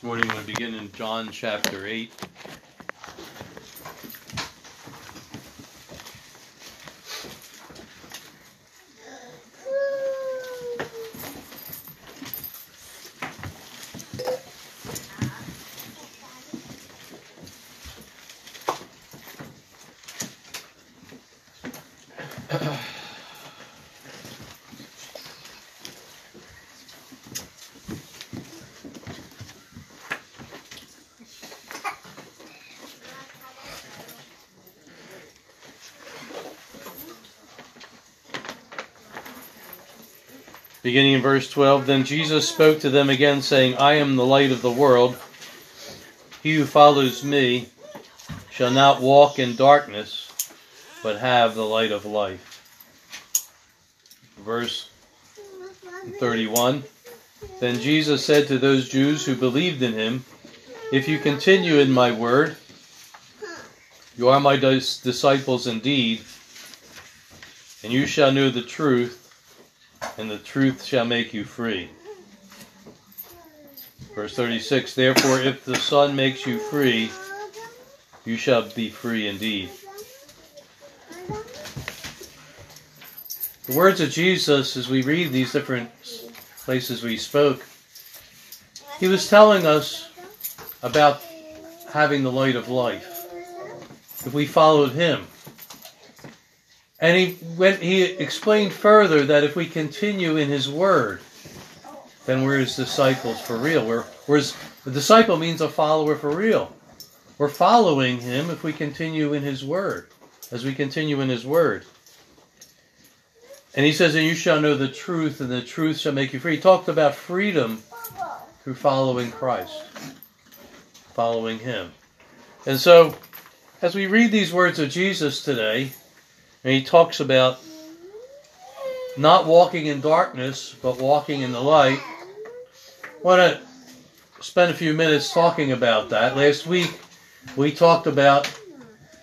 This morning we begin in John chapter 8. Beginning in verse 12 Then Jesus spoke to them again, saying, I am the light of the world. He who follows me shall not walk in darkness, but have the light of life. Verse 31 Then Jesus said to those Jews who believed in him, If you continue in my word, you are my disciples indeed, and you shall know the truth and the truth shall make you free. Verse 36 Therefore, if the Son makes you free, you shall be free indeed. The words of Jesus, as we read these different places we spoke, he was telling us about having the light of life. If we followed him, and he went, he explained further that if we continue in his word, then we're his disciples for real. We're, we're his, disciple means a follower for real. We're following him if we continue in his word, as we continue in his word. And he says, And you shall know the truth, and the truth shall make you free. He talked about freedom through following Christ, following him. And so, as we read these words of Jesus today, and he talks about not walking in darkness, but walking in the light. I want to spend a few minutes talking about that. Last week, we talked about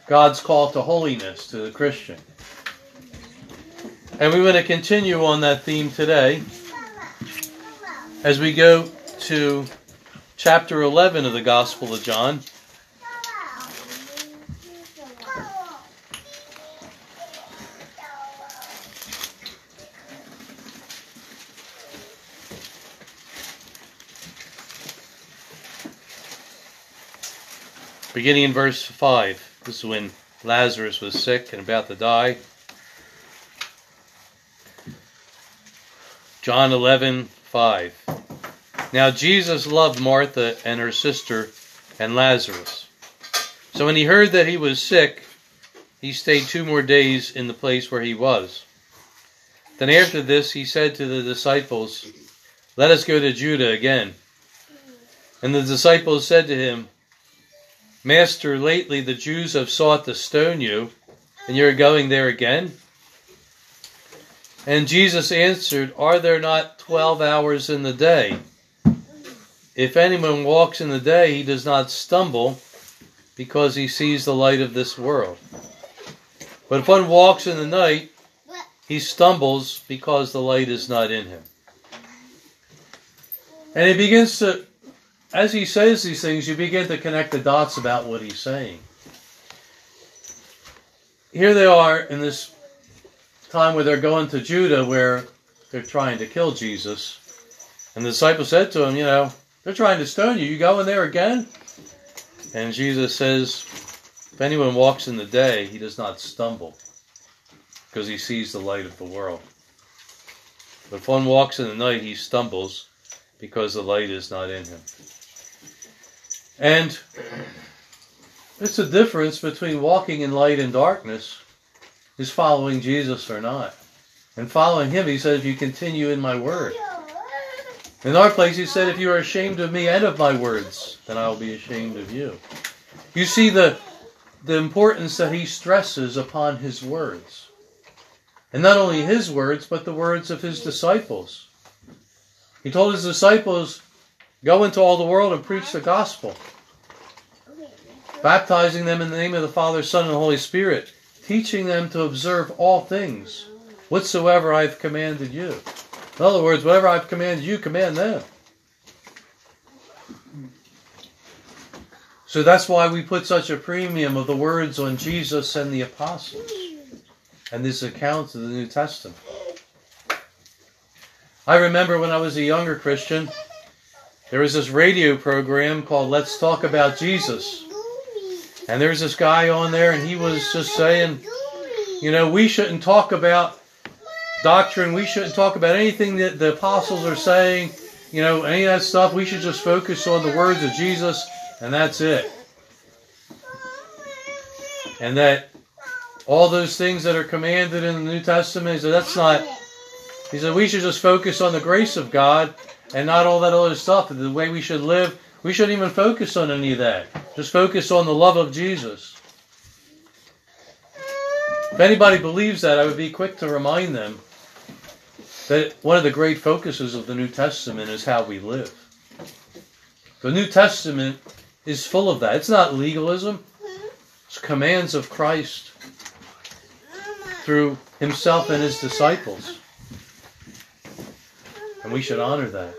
God's call to holiness to the Christian. And we want to continue on that theme today as we go to chapter 11 of the Gospel of John. Beginning in verse 5. This is when Lazarus was sick and about to die. John 11, 5. Now Jesus loved Martha and her sister and Lazarus. So when he heard that he was sick, he stayed two more days in the place where he was. Then after this, he said to the disciples, Let us go to Judah again. And the disciples said to him, Master, lately the Jews have sought to stone you, and you're going there again? And Jesus answered, Are there not twelve hours in the day? If anyone walks in the day, he does not stumble, because he sees the light of this world. But if one walks in the night, he stumbles because the light is not in him. And he begins to as he says these things, you begin to connect the dots about what he's saying. Here they are in this time where they're going to Judah where they're trying to kill Jesus. And the disciples said to him, You know, they're trying to stone you. You going there again? And Jesus says, If anyone walks in the day, he does not stumble because he sees the light of the world. But if one walks in the night, he stumbles because the light is not in him. And it's a difference between walking in light and darkness is following Jesus or not. And following him, he says, if you continue in my word. In our place, he said, if you are ashamed of me and of my words, then I will be ashamed of you. You see the, the importance that he stresses upon his words. And not only his words, but the words of his disciples. He told his disciples, Go into all the world and preach the gospel, baptizing them in the name of the Father, Son, and Holy Spirit, teaching them to observe all things whatsoever I've commanded you. In other words, whatever I've commanded you, command them. So that's why we put such a premium of the words on Jesus and the apostles and this account of the New Testament. I remember when I was a younger Christian, there was this radio program called Let's Talk About Jesus. And there was this guy on there, and he was just saying, you know, we shouldn't talk about doctrine. We shouldn't talk about anything that the apostles are saying, you know, any of that stuff. We should just focus on the words of Jesus, and that's it. And that all those things that are commanded in the New Testament, so that's not he said we should just focus on the grace of God and not all that other stuff. The way we should live, we shouldn't even focus on any of that. Just focus on the love of Jesus. If anybody believes that, I would be quick to remind them that one of the great focuses of the New Testament is how we live. The New Testament is full of that. It's not legalism, it's commands of Christ through himself and his disciples. And we should honor that.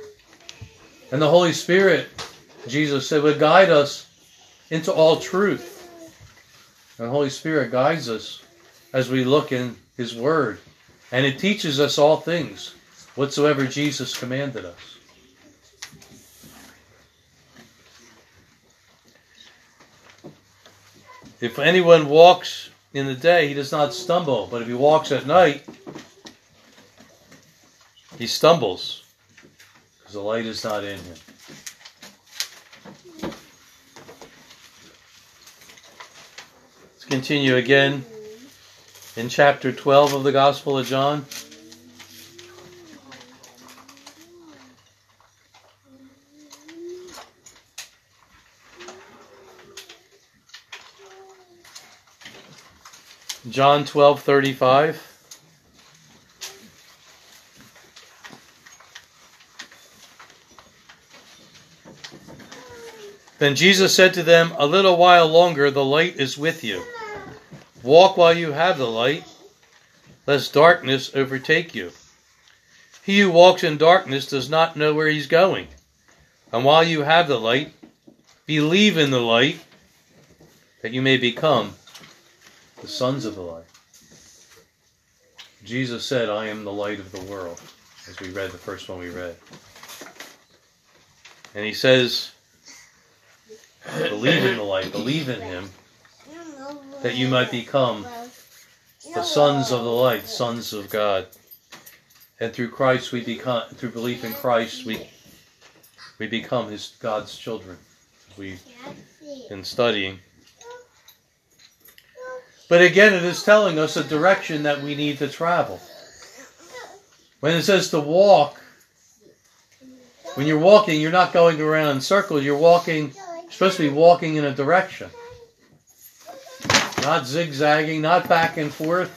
And the Holy Spirit, Jesus said, would guide us into all truth. And the Holy Spirit guides us as we look in His Word. And it teaches us all things, whatsoever Jesus commanded us. If anyone walks in the day, he does not stumble. But if he walks at night, he stumbles because the light is not in him. Let's continue again in chapter 12 of the Gospel of John. John 12:35 Then Jesus said to them, A little while longer the light is with you. Walk while you have the light, lest darkness overtake you. He who walks in darkness does not know where he's going. And while you have the light, believe in the light, that you may become the sons of the light. Jesus said, I am the light of the world, as we read the first one we read. And he says, Believe in the light, believe in him, that you might become the sons of the light, sons of God. And through Christ we become through belief in Christ we we become his God's children. We've been studying. But again it is telling us a direction that we need to travel. When it says to walk, when you're walking, you're not going around in circles, you're walking supposed to be walking in a direction. Not zigzagging, not back and forth,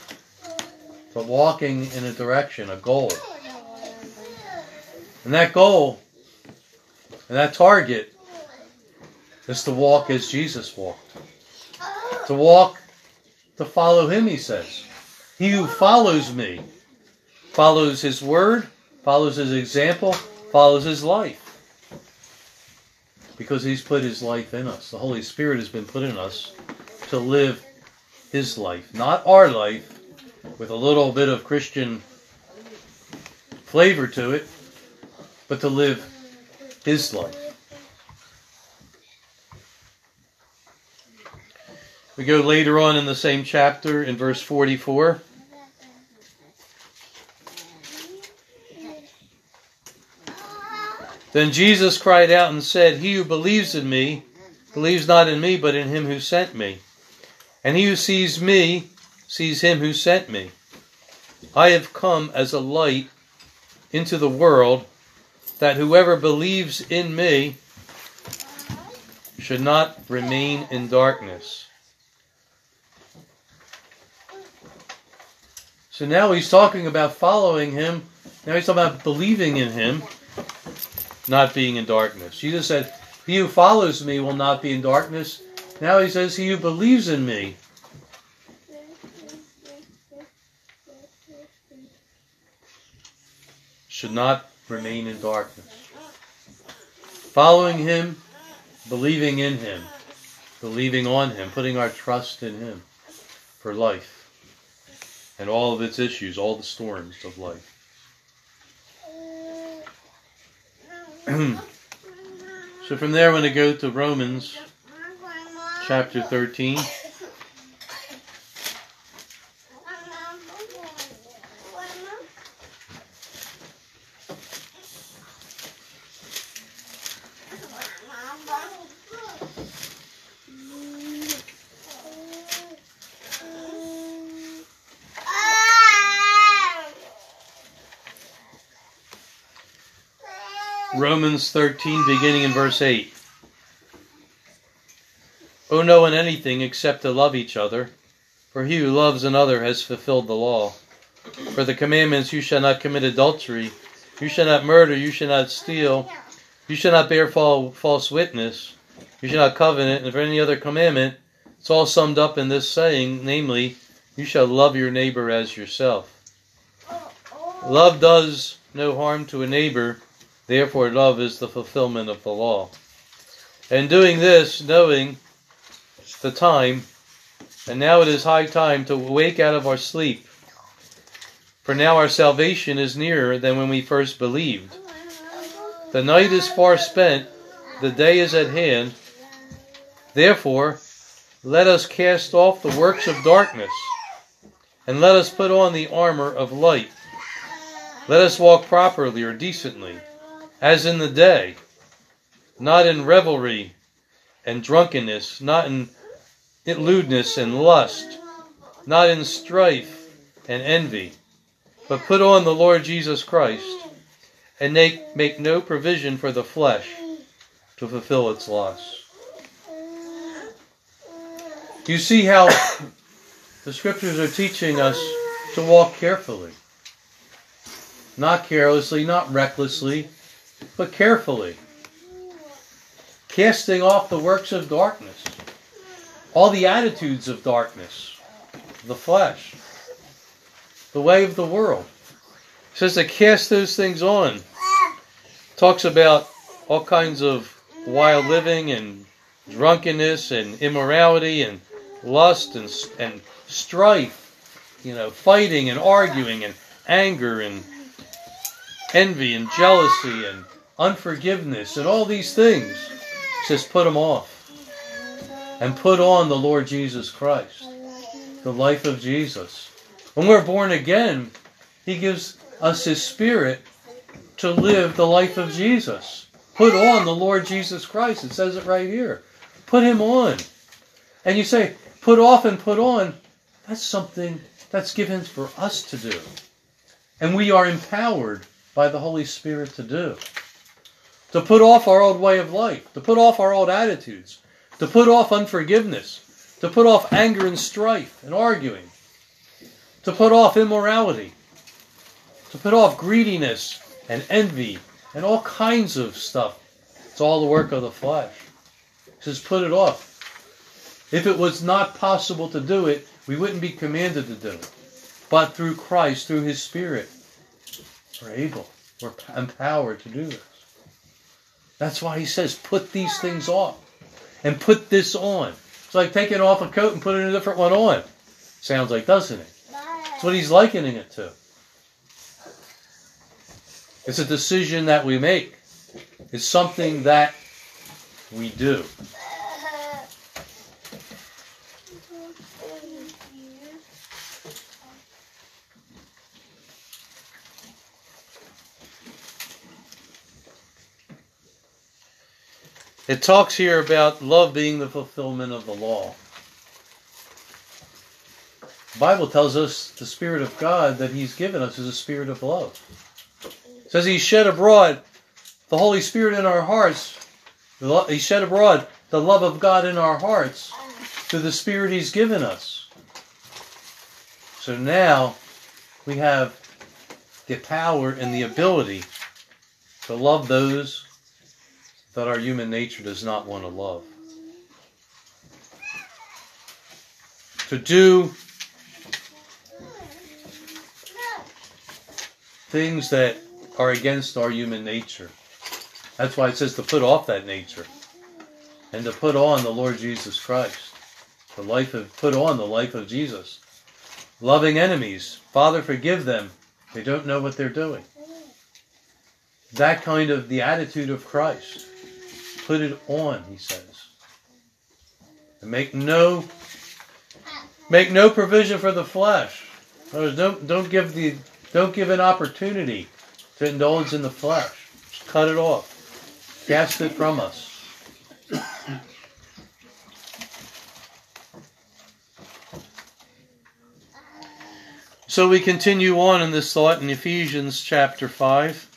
but walking in a direction, a goal. And that goal and that target is to walk as Jesus walked. To walk, to follow him, he says. He who follows me follows his word, follows his example, follows his life because He's put His life in us. The Holy Spirit has been put in us to live His life, not our life with a little bit of Christian flavor to it, but to live His life. We go later on in the same chapter in verse 44. Then Jesus cried out and said, He who believes in me believes not in me, but in him who sent me. And he who sees me sees him who sent me. I have come as a light into the world, that whoever believes in me should not remain in darkness. So now he's talking about following him. Now he's talking about believing in him not being in darkness. Jesus said, He who follows me will not be in darkness. Now he says, He who believes in me should not remain in darkness. Following him, believing in him, believing on Him, putting our trust in Him for life and all of its issues, all the storms of life. so from there, I'm going to go to Romans chapter 13. Romans 13, beginning in verse 8. Owe no one anything except to love each other, for he who loves another has fulfilled the law. For the commandments, you shall not commit adultery, you shall not murder, you shall not steal, you shall not bear false witness, you shall not covenant, and for any other commandment, it's all summed up in this saying, namely, you shall love your neighbor as yourself. Love does no harm to a neighbor Therefore, love is the fulfillment of the law. And doing this, knowing the time, and now it is high time to wake out of our sleep. For now our salvation is nearer than when we first believed. The night is far spent, the day is at hand. Therefore, let us cast off the works of darkness, and let us put on the armor of light. Let us walk properly or decently as in the day, not in revelry and drunkenness, not in lewdness and lust, not in strife and envy, but put on the Lord Jesus Christ and make, make no provision for the flesh to fulfill its lusts. You see how the scriptures are teaching us to walk carefully, not carelessly, not recklessly, but carefully, casting off the works of darkness, all the attitudes of darkness, the flesh, the way of the world. It says to cast those things on. Talks about all kinds of wild living and drunkenness and immorality and lust and, and strife, you know, fighting and arguing and anger and envy and jealousy and unforgiveness and all these things. Says, put them off. And put on the Lord Jesus Christ, the life of Jesus. When we're born again, He gives us His Spirit to live the life of Jesus. Put on the Lord Jesus Christ. It says it right here. Put Him on. And you say, put off and put on. That's something that's given for us to do. And we are empowered by the Holy Spirit to do. To put off our old way of life, to put off our old attitudes, to put off unforgiveness, to put off anger and strife and arguing, to put off immorality, to put off greediness and envy and all kinds of stuff. It's all the work of the flesh. He says, put it off. If it was not possible to do it, we wouldn't be commanded to do it. But through Christ, through His Spirit, we're able, we're empowered to do this. That's why he says, put these things off and put this on. It's like taking off a coat and putting a different one on. Sounds like, doesn't it? That's what he's likening it to. It's a decision that we make. It's something that we do. It talks here about love being the fulfillment of the law. The Bible tells us the Spirit of God that He's given us is a spirit of love. It says He shed abroad the Holy Spirit in our hearts. He shed abroad the love of God in our hearts through the Spirit He's given us. So now we have the power and the ability to love those that our human nature does not want to love. To do things that are against our human nature. That's why it says to put off that nature. and to put on the Lord Jesus Christ. The life of put on the life of Jesus. Loving enemies. Father, forgive them. They don't know what they're doing. That kind of the attitude of Christ. Put it on, he says. And make no make no provision for the flesh. Don't don't give the don't give an opportunity to indulge in the flesh. Just cut it off. Cast it from us. So we continue on in this thought in Ephesians chapter 5.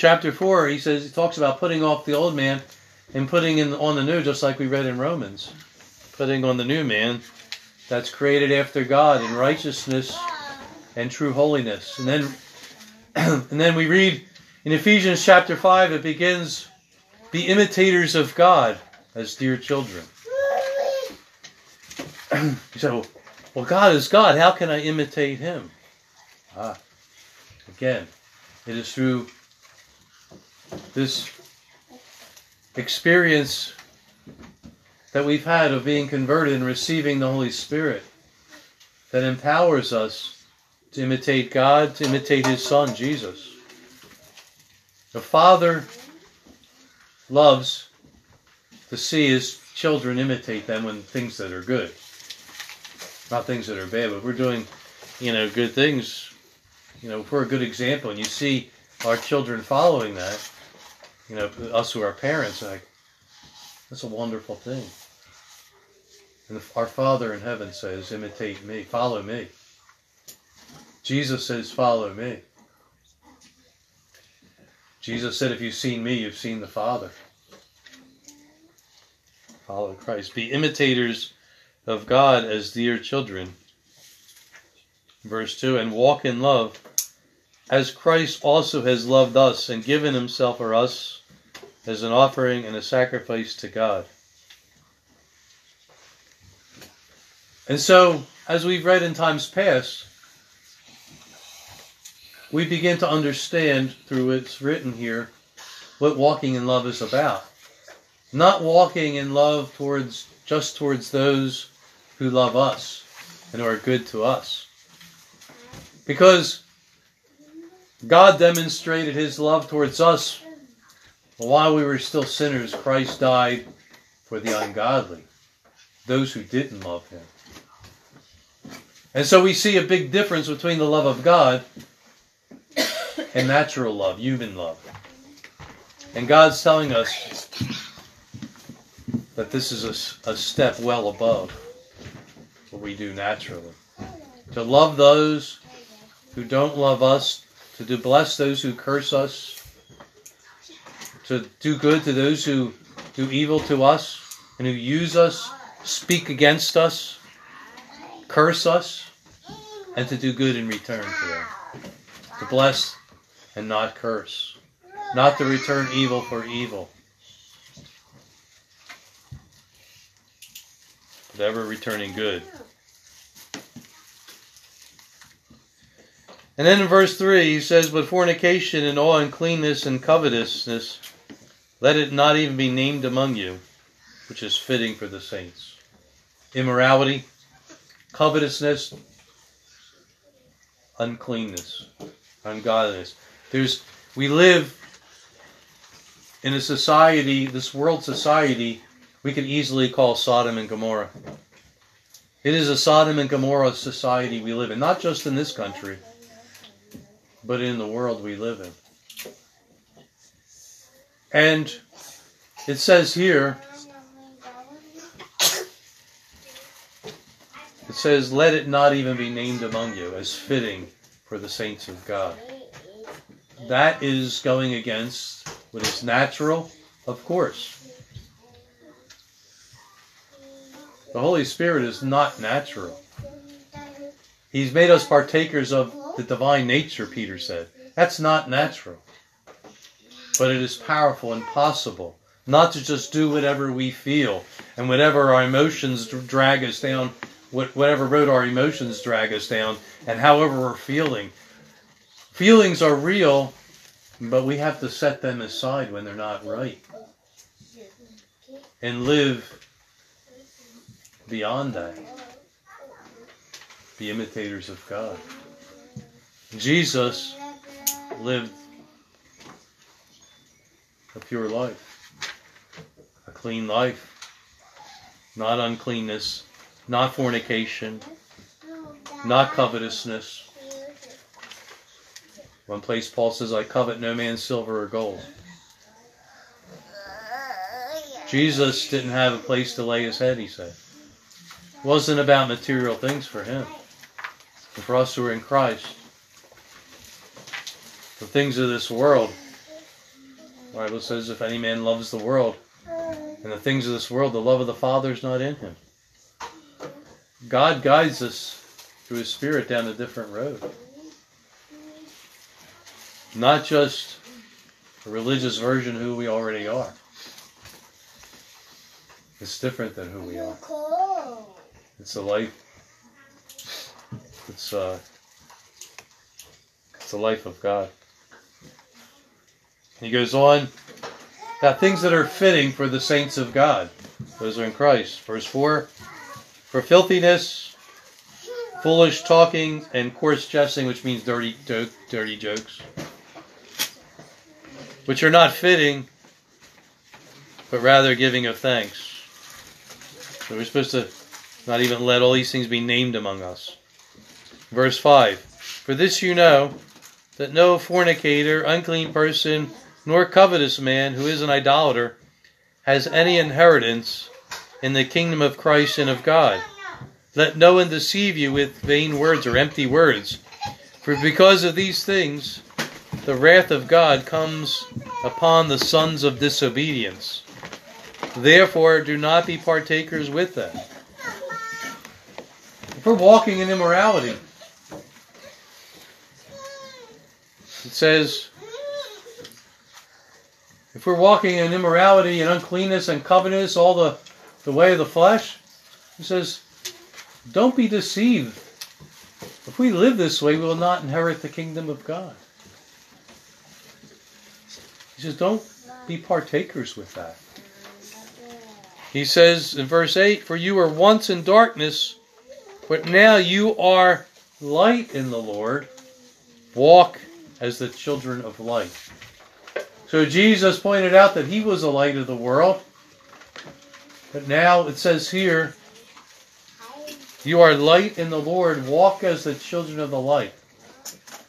Chapter 4, he says he talks about putting off the old man and putting in on the new, just like we read in Romans. Putting on the new man that's created after God in righteousness and true holiness. And then and then we read in Ephesians chapter 5, it begins, Be imitators of God as dear children. you say, well, God is God. How can I imitate Him? Ah, again, it is through this experience that we've had of being converted and receiving the Holy Spirit that empowers us to imitate God, to imitate His Son, Jesus. The Father loves to see His children imitate them when things that are good, not things that are bad. But we're doing, you know, good things, you know, we're a good example, and you see our children following that, you know, us who are parents, like, that's a wonderful thing. And our Father in heaven says, imitate me, follow me. Jesus says, Follow me. Jesus said, If you've seen me, you've seen the Father. Follow Christ. Be imitators of God as dear children. Verse 2 And walk in love, as Christ also has loved us and given himself for us as an offering and a sacrifice to God. And so, as we've read in times past, we begin to understand through what's written here what walking in love is about. Not walking in love towards just towards those who love us and who are good to us. Because God demonstrated his love towards us while we were still sinners. Christ died for the ungodly, those who didn't love him. And so we see a big difference between the love of God and natural love, human love. And God's telling us that this is a, a step well above what we do naturally. To love those who don't love us, to bless those who curse us, to do good to those who do evil to us and who use us, speak against us, curse us, and to do good in return for them. To bless and not curse, not to return evil for evil, but ever returning good. And then in verse 3, he says, But fornication and all uncleanness and covetousness, let it not even be named among you, which is fitting for the saints. Immorality, covetousness, uncleanness, ungodliness. There's we live in a society, this world society, we could easily call Sodom and Gomorrah. It is a Sodom and Gomorrah society we live in, not just in this country, but in the world we live in. And it says here, it says, Let it not even be named among you as fitting for the saints of God that is going against what is natural, of course. The Holy Spirit is not natural. He's made us partakers of the divine nature, Peter said. That's not natural. But it is powerful and possible not to just do whatever we feel and whatever our emotions drag us down, whatever road our emotions drag us down, and however we're feeling. Feelings are real, but we have to set them aside when they're not right and live beyond that. Be imitators of God. Jesus lived a pure life, a clean life, not uncleanness, not fornication, not covetousness. One place Paul says, I covet no man's silver or gold. Jesus didn't have a place to lay his head, he said. It wasn't about material things for him. And for us who are in Christ, the things of this world, Bible says, if any man loves the world, and the things of this world, the love of the Father is not in him. God guides us through His Spirit down a different road. Not just a religious version of who we already are. It's different than who we are. It's a life. It's uh. It's the life of God. He goes on about things that are fitting for the saints of God. Those are in Christ. Verse four: For filthiness, foolish talking, and coarse jesting, which means dirty, dirty jokes, which are not fitting, but rather giving of thanks. So we're supposed to not even let all these things be named among us. Verse 5 For this you know, that no fornicator, unclean person, nor covetous man who is an idolater has any inheritance in the kingdom of Christ and of God. Let no one deceive you with vain words or empty words. For because of these things, the wrath of God comes upon the sons of disobedience. Therefore, do not be partakers with them. If we're walking in immorality, it says, if we're walking in immorality and uncleanness and covetousness, all the, the way of the flesh, he says, don't be deceived. If we live this way, we will not inherit the kingdom of God. He says, don't be partakers with that. He says in verse 8, For you were once in darkness, but now you are light in the Lord. Walk as the children of light. So Jesus pointed out that he was the light of the world. But now it says here, You are light in the Lord. Walk as the children of the light.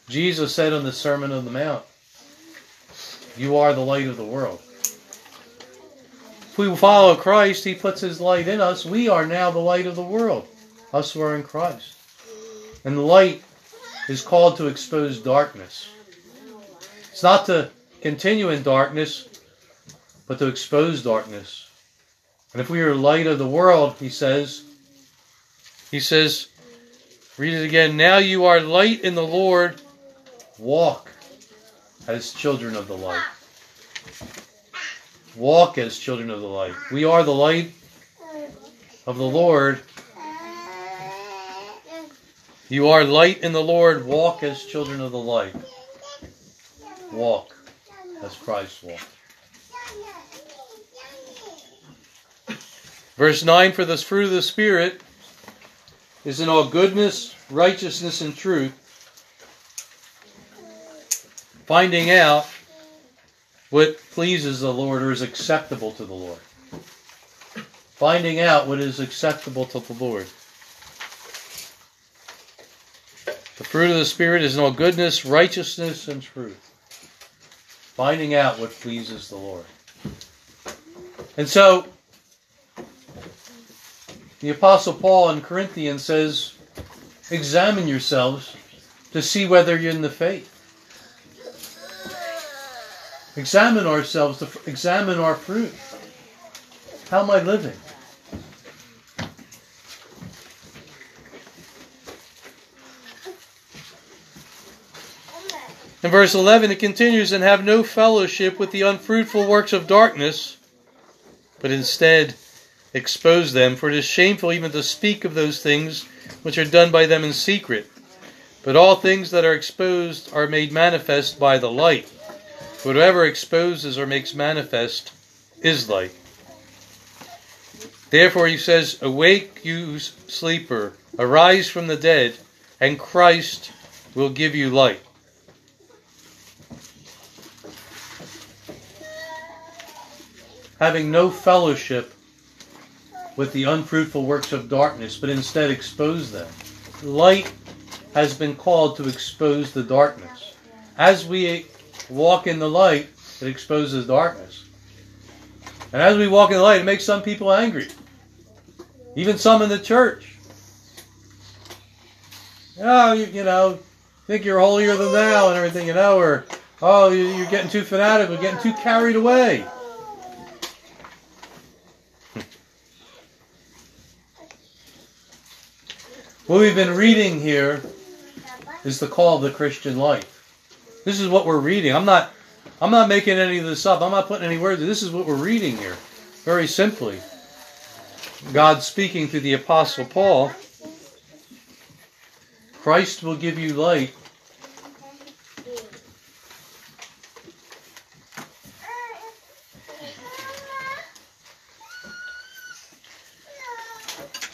Jesus said on the Sermon on the Mount, You are the light of the world. If we follow Christ, He puts His light in us. We are now the light of the world, us who are in Christ. And light is called to expose darkness. It's not to continue in darkness, but to expose darkness. And if we are light of the world, he says, he says, read it again. Now you are light in the Lord. Walk as children of the light. Walk as children of the light. We are the light of the Lord. You are light in the Lord. Walk as children of the light. Walk as Christ walked. Verse 9 For the fruit of the Spirit is in all goodness, righteousness, and truth, finding out what pleases the Lord or is acceptable to the Lord. Finding out what is acceptable to the Lord. The fruit of the Spirit is in all goodness, righteousness, and truth. Finding out what pleases the Lord. And so, the Apostle Paul in Corinthians says, Examine yourselves to see whether you're in the faith. Examine ourselves, to examine our fruit. How am I living? Verse 11, it continues, and have no fellowship with the unfruitful works of darkness, but instead expose them, for it is shameful even to speak of those things which are done by them in secret. But all things that are exposed are made manifest by the light. Whatever exposes or makes manifest is light. Therefore he says, Awake, you sleeper, arise from the dead, and Christ will give you light. Having no fellowship with the unfruitful works of darkness, but instead expose them. Light has been called to expose the darkness. As we walk in the light, it exposes darkness. And as we walk in the light, it makes some people angry. Even some in the church. Oh, you, you know, think you're holier than thou and everything, you know, or, oh, you're getting too fanatical, getting too carried away. What we've been reading here is the call of the Christian life. This is what we're reading. I'm not I'm not making any of this up. I'm not putting any words. This is what we're reading here. Very simply. God speaking through the apostle Paul. Christ will give you light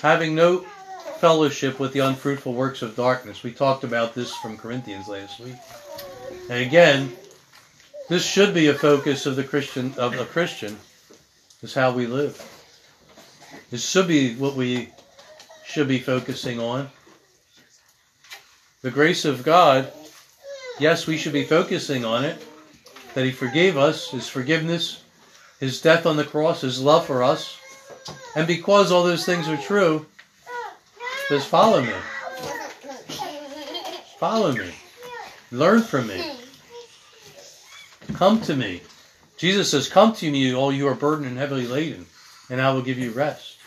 having no fellowship with the unfruitful works of darkness. We talked about this from Corinthians last week. And again, this should be a focus of the Christian of a Christian is how we live. This should be what we should be focusing on. The grace of God, yes, we should be focusing on it. That He forgave us, His forgiveness, His death on the cross, His love for us. And because all those things are true, says, Follow me. Follow me. Learn from me. Come to me. Jesus says, Come to me, all you are burdened and heavily laden, and I will give you rest.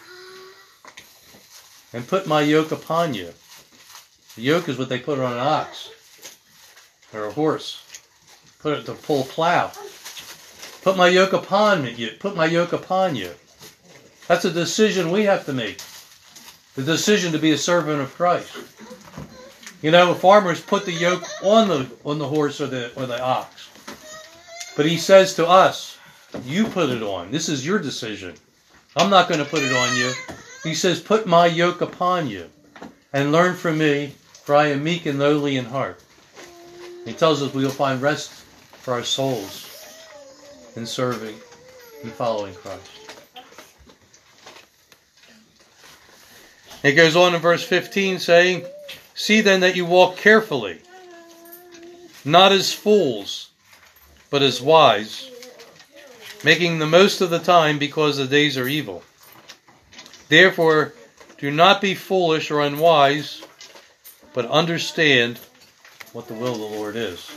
And put my yoke upon you. The yoke is what they put on an ox or a horse. Put it to pull plow. Put my yoke upon me. Put my yoke upon you. That's a decision we have to make the decision to be a servant of Christ. You know, farmers put the yoke on the on the horse or the or the ox. But he says to us, you put it on. This is your decision. I'm not going to put it on you. He says, put my yoke upon you and learn from me, for I am meek and lowly in heart. He tells us we will find rest for our souls in serving and following Christ. It goes on in verse 15 saying, See then that you walk carefully, not as fools, but as wise, making the most of the time because the days are evil. Therefore, do not be foolish or unwise, but understand what the will of the Lord is.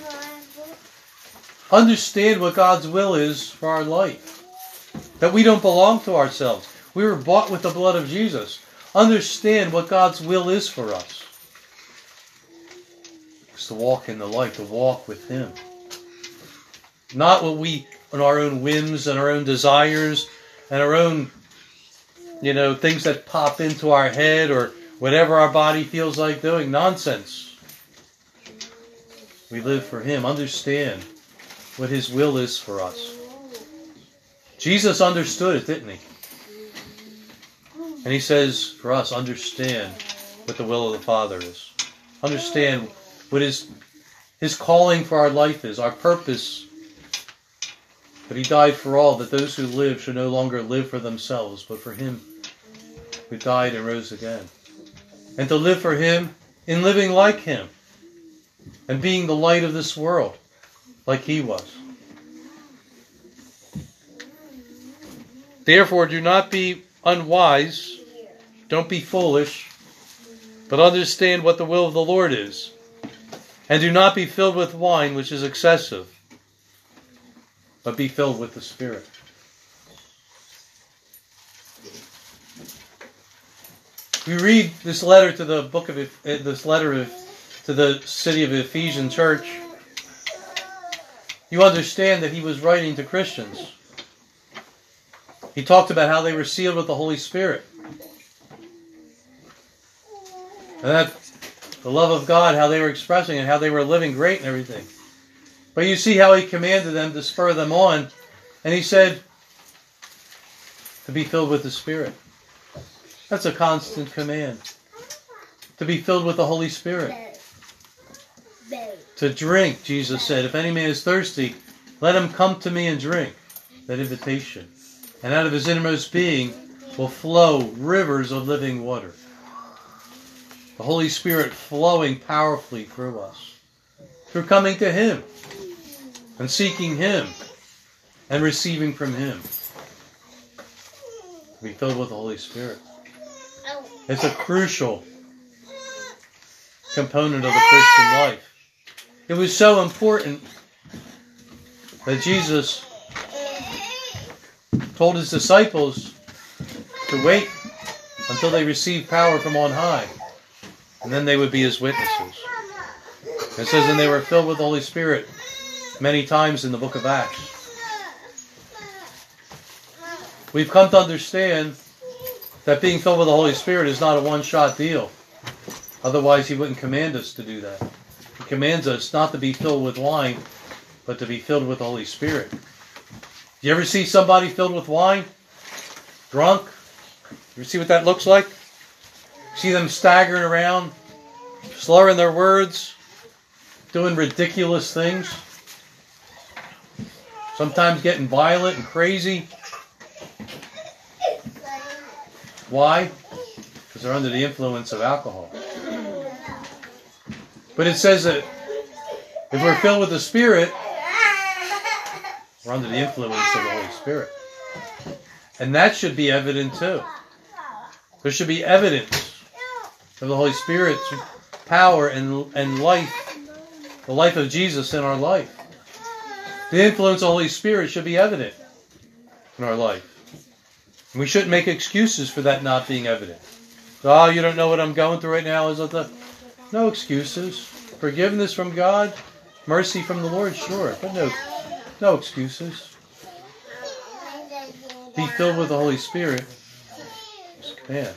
Understand what God's will is for our life. That we don't belong to ourselves. We were bought with the blood of Jesus understand what God's will is for us. It's to walk in the light, to walk with Him. Not what we, on our own whims and our own desires and our own, you know, things that pop into our head or whatever our body feels like doing. Nonsense. We live for Him. Understand what His will is for us. Jesus understood it, didn't He? And he says for us, understand what the will of the Father is. Understand what his, his calling for our life is, our purpose. But he died for all, that those who live should no longer live for themselves, but for him who died and rose again. And to live for him in living like him and being the light of this world like he was. Therefore, do not be unwise, don't be foolish, but understand what the will of the Lord is. And do not be filled with wine, which is excessive, but be filled with the Spirit. We read this letter to the book of eh, this letter of, to the city of Ephesian church. You understand that he was writing to Christians. He talked about how they were sealed with the Holy Spirit. And that the love of God, how they were expressing it, how they were living great and everything. But you see how he commanded them to spur them on. And he said to be filled with the Spirit. That's a constant command. To be filled with the Holy Spirit. To drink, Jesus said, if any man is thirsty, let him come to me and drink. That invitation. And out of his innermost being will flow rivers of living water. The Holy Spirit flowing powerfully through us. Through coming to Him and seeking Him and receiving from Him. To be filled with the Holy Spirit. It's a crucial component of the Christian life. It was so important that Jesus told his disciples to wait until they received power from on high, and then they would be his witnesses. It says, and they were filled with the Holy Spirit many times in the book of Acts. We've come to understand that being filled with the Holy Spirit is not a one shot deal. Otherwise, he wouldn't command us to do that. He commands us not to be filled with wine, but to be filled with the Holy Spirit. You ever see somebody filled with wine? Drunk? You see what that looks like? See them staggering around, slurring their words, doing ridiculous things, sometimes getting violent and crazy. Why? Because they're under the influence of alcohol. But it says that if we're filled with the Spirit, we're under the influence of the Holy Spirit. And that should be evident too. There should be evidence of the Holy Spirit's power and, and life, the life of Jesus in our life. The influence of the Holy Spirit should be evident in our life. And we shouldn't make excuses for that not being evident. Oh, you don't know what I'm going through right now. Is that no excuses? Forgiveness from God, mercy from the Lord, sure, but no, no excuses. Be filled with the Holy Spirit. Yeah.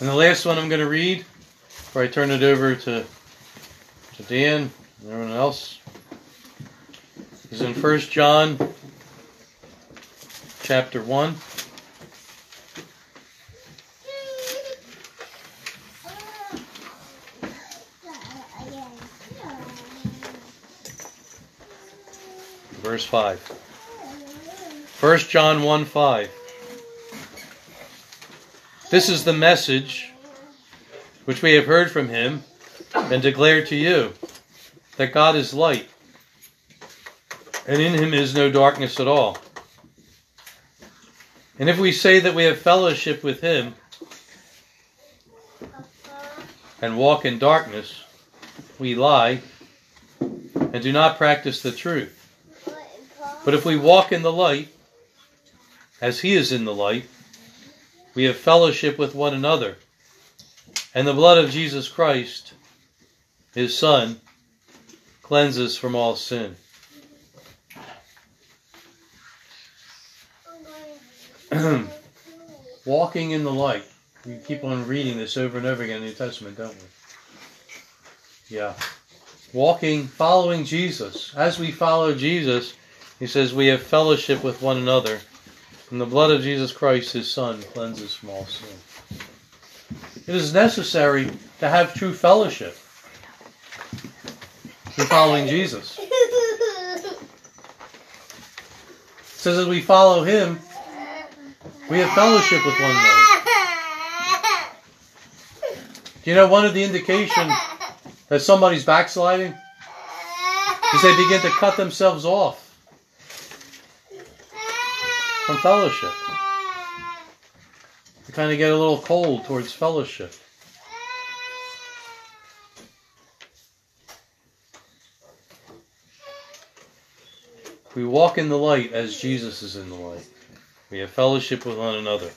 And the last one I'm going to read before I turn it over to, to Dan and everyone else is in 1 John chapter 1. Verse 5. 1 John 1 5. This is the message which we have heard from him and declare to you that God is light, and in him is no darkness at all. And if we say that we have fellowship with him and walk in darkness, we lie and do not practice the truth. But if we walk in the light, as he is in the light, we have fellowship with one another. And the blood of Jesus Christ, his Son, cleanses from all sin. Walking in the light. We keep on reading this over and over again in the New Testament, don't we? Yeah. Walking, following Jesus. As we follow Jesus, he says, We have fellowship with one another, and the blood of Jesus Christ, his Son, cleanses from all sin. It is necessary to have true fellowship in following Jesus. It says as we follow him, we have fellowship with one another. Do you know one of the indications that somebody's backsliding is they begin to cut themselves off from fellowship. They kind of get a little cold towards fellowship. We walk in the light as Jesus is in the light. We have fellowship with one another.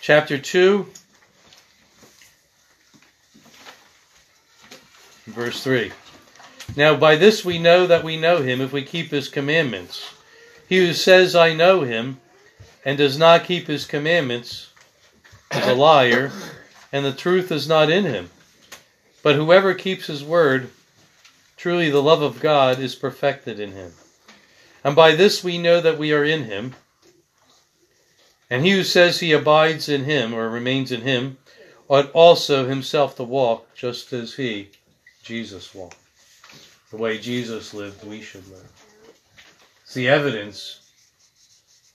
Chapter 2 verse 3. Now by this we know that we know him if we keep his commandments. He who says, I know him, and does not keep his commandments, is a liar, and the truth is not in him. But whoever keeps his word, truly the love of God is perfected in him. And by this we know that we are in him. And he who says he abides in him, or remains in him, ought also himself to walk just as he, Jesus, walked. The way Jesus lived, we should live. It's the evidence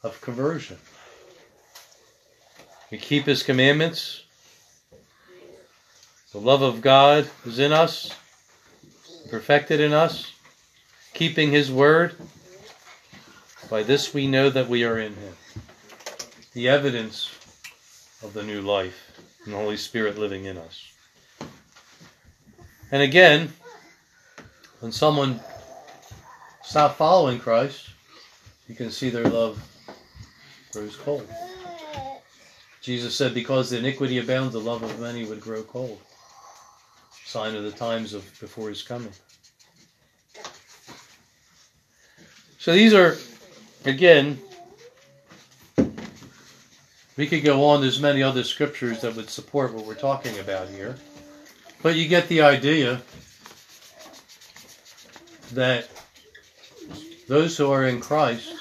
of conversion. We keep his commandments. The love of God is in us, perfected in us, keeping his word. By this we know that we are in him. The evidence of the new life and the Holy Spirit living in us. And again, when someone stops following Christ, you can see their love grows cold. Jesus said, Because the iniquity abounds, the love of many would grow cold. Sign of the times of before his coming. So these are, again, we could go on. There's many other scriptures that would support what we're talking about here. But you get the idea that those who are in Christ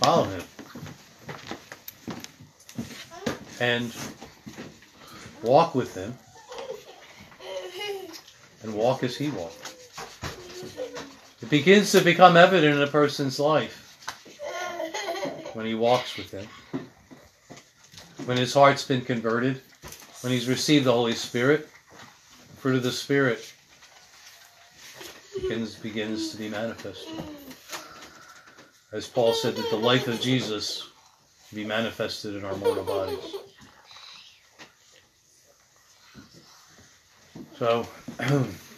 follow him. And walk with him. And walk as he walked. It begins to become evident in a person's life when he walks with him, when his heart's been converted, when he's received the Holy Spirit, fruit of the Spirit begins, begins to be manifested. As Paul said, that the life of Jesus be manifested in our mortal bodies. So,